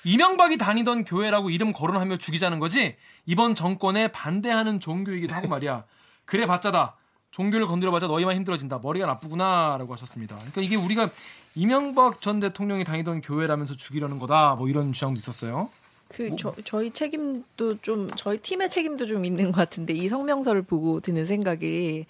Speaker 2: 이명박이 다니던 교회라고 이름 거론하며 죽이자는 거지 이번 정권에 반대하는 종교이기도 하고 말이야. 그래 봤자다. 종교를 건드려봤자 너희만 힘들어진다. 머리가 나쁘구나라고 하셨습니다. 그러니까 이게 우리가 이명박 전 대통령이 다니던 교회라면서 죽이려는 거다. 뭐 이런 주장도 있었어요.
Speaker 1: 그 저, 저희 책임도 좀 저희 팀의 책임도 좀 있는 것 같은데 이 성명서를 보고 드는 생각이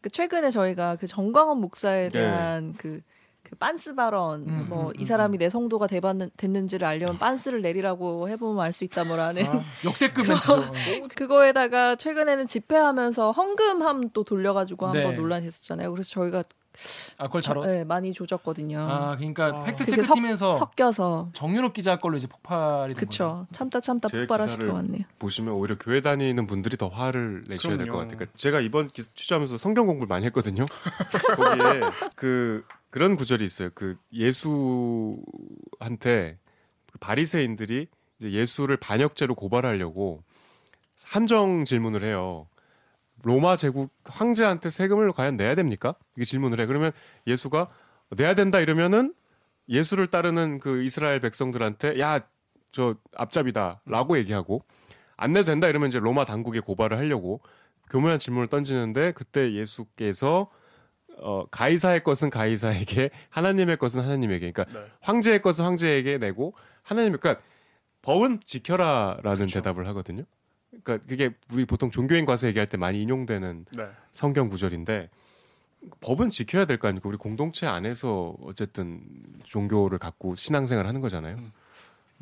Speaker 1: 그 최근에 저희가 그 정광원 목사에
Speaker 3: 네.
Speaker 1: 대한 그, 그 빤스 발언
Speaker 2: 음,
Speaker 1: 뭐
Speaker 2: 음,
Speaker 1: 이 사람이 내 성도가 되받는, 됐는지를 알려면 빤스를 내리라고 해보면 알 수 있다 뭐라는
Speaker 2: 역대급 멘트죠.
Speaker 1: 그거에다가 최근에는 집회하면서 헌금함 또 돌려가지고
Speaker 2: 네.
Speaker 1: 한번 논란이 있었잖아요. 그래서 저희가
Speaker 2: 아 그걸 잘. 어...
Speaker 1: 네, 많이 조졌거든요.
Speaker 2: 아 그러니까
Speaker 1: 그게
Speaker 2: 팩트 체크 팀에서
Speaker 1: 섞여서
Speaker 2: 정유럽 기자 걸로 이제 폭발이.
Speaker 1: 그쵸 참다 참다
Speaker 3: 제
Speaker 1: 폭발하실 것 같네요.
Speaker 3: 보시면 오히려 교회 다니는 분들이 더 화를 내셔야 될 것. 같아요. 그러니까 제가 이번 기사 취재하면서 성경 공부를 많이 했거든요. 거기에 그 그런 구절이 있어요. 그 예수한테 그 바리새인들이 이제 예수를 반역죄로 고발하려고 한정 질문을 해요. 로마 제국 황제한테 세금을 과연 내야 됩니까? 이게 질문을 해. 그러면 예수가 내야 된다 이러면은 예수를 따르는 그 이스라엘 백성들한테 야 저 앞잡이다라고 얘기하고 안 내도 된다 이러면 이제 로마 당국에 고발을 하려고 교묘한 질문을 던지는데 그때 예수께서 어 가이사의 것은 가이사에게 하나님의 것은 하나님에게 그러니까
Speaker 4: 네.
Speaker 3: 황제의 것은 황제에게 내고 하나님 그러니까 법은 지켜라라는 대답을 하거든요. 그러니까 그게 우리 보통 종교인 과서 얘기할 때 많이 인용되는
Speaker 4: 네.
Speaker 3: 성경 구절인데 법은 지켜야 될 거 아닙니까? 우리 공동체 안에서 어쨌든 종교를 갖고 신앙생활 하는 거잖아요.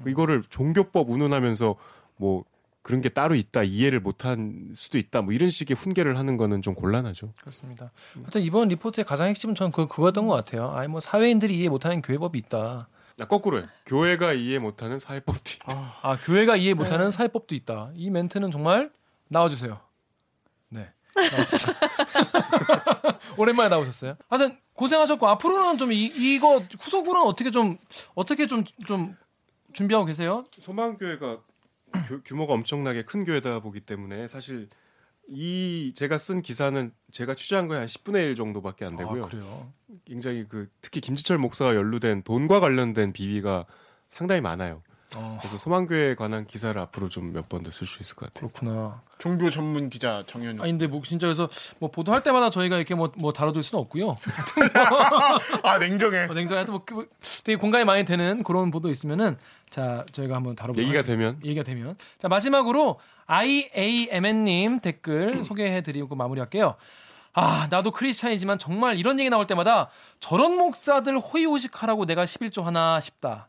Speaker 3: 이거를 종교법 운운하면서 뭐 그런 게 따로 있다 이해를 못한 수도 있다 뭐 이런 식의 훈계를 하는 거는 좀 곤란하죠.
Speaker 2: 그렇습니다. 하여튼 이번 리포트의 가장 핵심은 저는 그, 그거였던 것 같아요. 아니 뭐 사회인들이 이해 못하는 교회법이 있다.
Speaker 3: 나 거꾸로요. 교회가 이해 못하는 사회법도 있다.
Speaker 2: 아 교회가 이해 못하는 사회법도 있다. 이 멘트는 정말 나와주세요. 네. 나왔습니다. 오랜만에 나오셨어요. 하여튼 고생하셨고 앞으로는 좀 이, 이거 후속으로는 어떻게 좀 어떻게 좀 좀 준비하고 계세요?
Speaker 3: 소망교회가 규- 규모가 엄청나게 큰 교회다 보기 때문에 사실 이 제가 쓴 기사는 제가 취재한 거에 한 10분의 1 정도밖에 안 되고요.
Speaker 2: 아, 그래요.
Speaker 3: 굉장히 그 특히 김지철 목사가 연루된 돈과 관련된 비위가 상당히 많아요.
Speaker 2: 어,
Speaker 3: 그래서 소망교회에 관한 기사를 앞으로 좀 몇 번 더 쓸 수 있을 것 같아요.
Speaker 2: 그렇구나.
Speaker 4: 종교 전문 기자 정현우.
Speaker 2: 아니 근데 뭐 진짜 그래서 뭐 보도할 때마다 저희가 이렇게 뭐, 뭐 다뤄둘 수는 없고요.
Speaker 4: 아 냉정해.
Speaker 2: 어, 냉정하게 뭐 그- 되게 공감이 많이 되는 그런 보도 있으면은 자 저희가 한번 다뤄보도록
Speaker 3: 얘기가. 되면
Speaker 2: 얘기가 되면 자 마지막으로 IAMN님 댓글 소개해드리고 마무리할게요. 아 나도 크리스찬이지만 정말 이런 얘기 나올 때마다 저런 목사들 호의호식하라고 내가 11조 하나 싶다.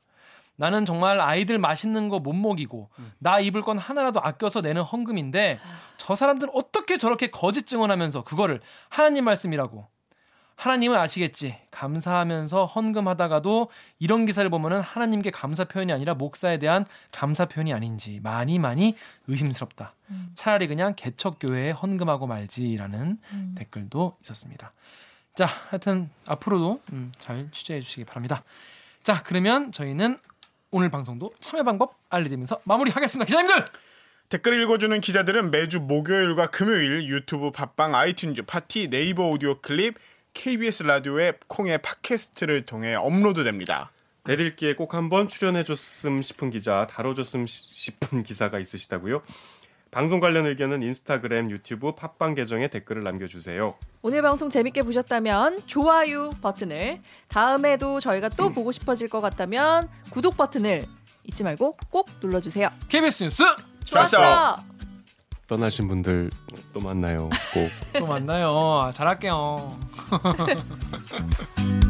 Speaker 2: 나는 정말 아이들 맛있는 거 못 먹이고 나 입을 건 하나라도 아껴서 내는 헌금인데 저 사람들 어떻게 저렇게 거짓 증언하면서 그거를 하나님 말씀이라고 하나님은 아시겠지. 감사하면서 헌금하다가도 이런 기사를 보면은 하나님께 감사 표현이 아니라 목사에 대한 감사 표현이 아닌지 많이 많이 의심스럽다. 차라리 그냥 개척교회에 헌금하고 말지라는 댓글도 있었습니다. 자, 하여튼 앞으로도 음, 잘 취재해 주시기 바랍니다. 자, 그러면 저희는 오늘 방송도 참여 방법 알려드리면서 마무리하겠습니다. 기자님들!
Speaker 4: 댓글 읽어주는 기자들은 매주 목요일과 금요일 유튜브, 팟빵, 아이튠즈, 팟티, 네이버 오디오 클립, KBS 라디오 앱, 콩의 팟캐스트를 통해 업로드됩니다.
Speaker 3: 대들기에 꼭 한번 출연해줬음 싶은 기자, 다뤄줬음 시- 싶은 기사가 있으시다고요? 방송 관련 의견은 인스타그램, 유튜브, 팟빵 계정에 댓글을 남겨주세요.
Speaker 1: 오늘 방송 재밌게 보셨다면 좋아요 버튼을 다음에도 저희가 또 보고 싶어질 것 같다면 구독 버튼을 잊지 말고 꼭 눌러주세요.
Speaker 2: KBS 뉴스
Speaker 4: 좋았어.
Speaker 1: 좋았어.
Speaker 3: 떠나신 분들 또 만나요. 꼭.
Speaker 2: 또 만나요. 잘할게요.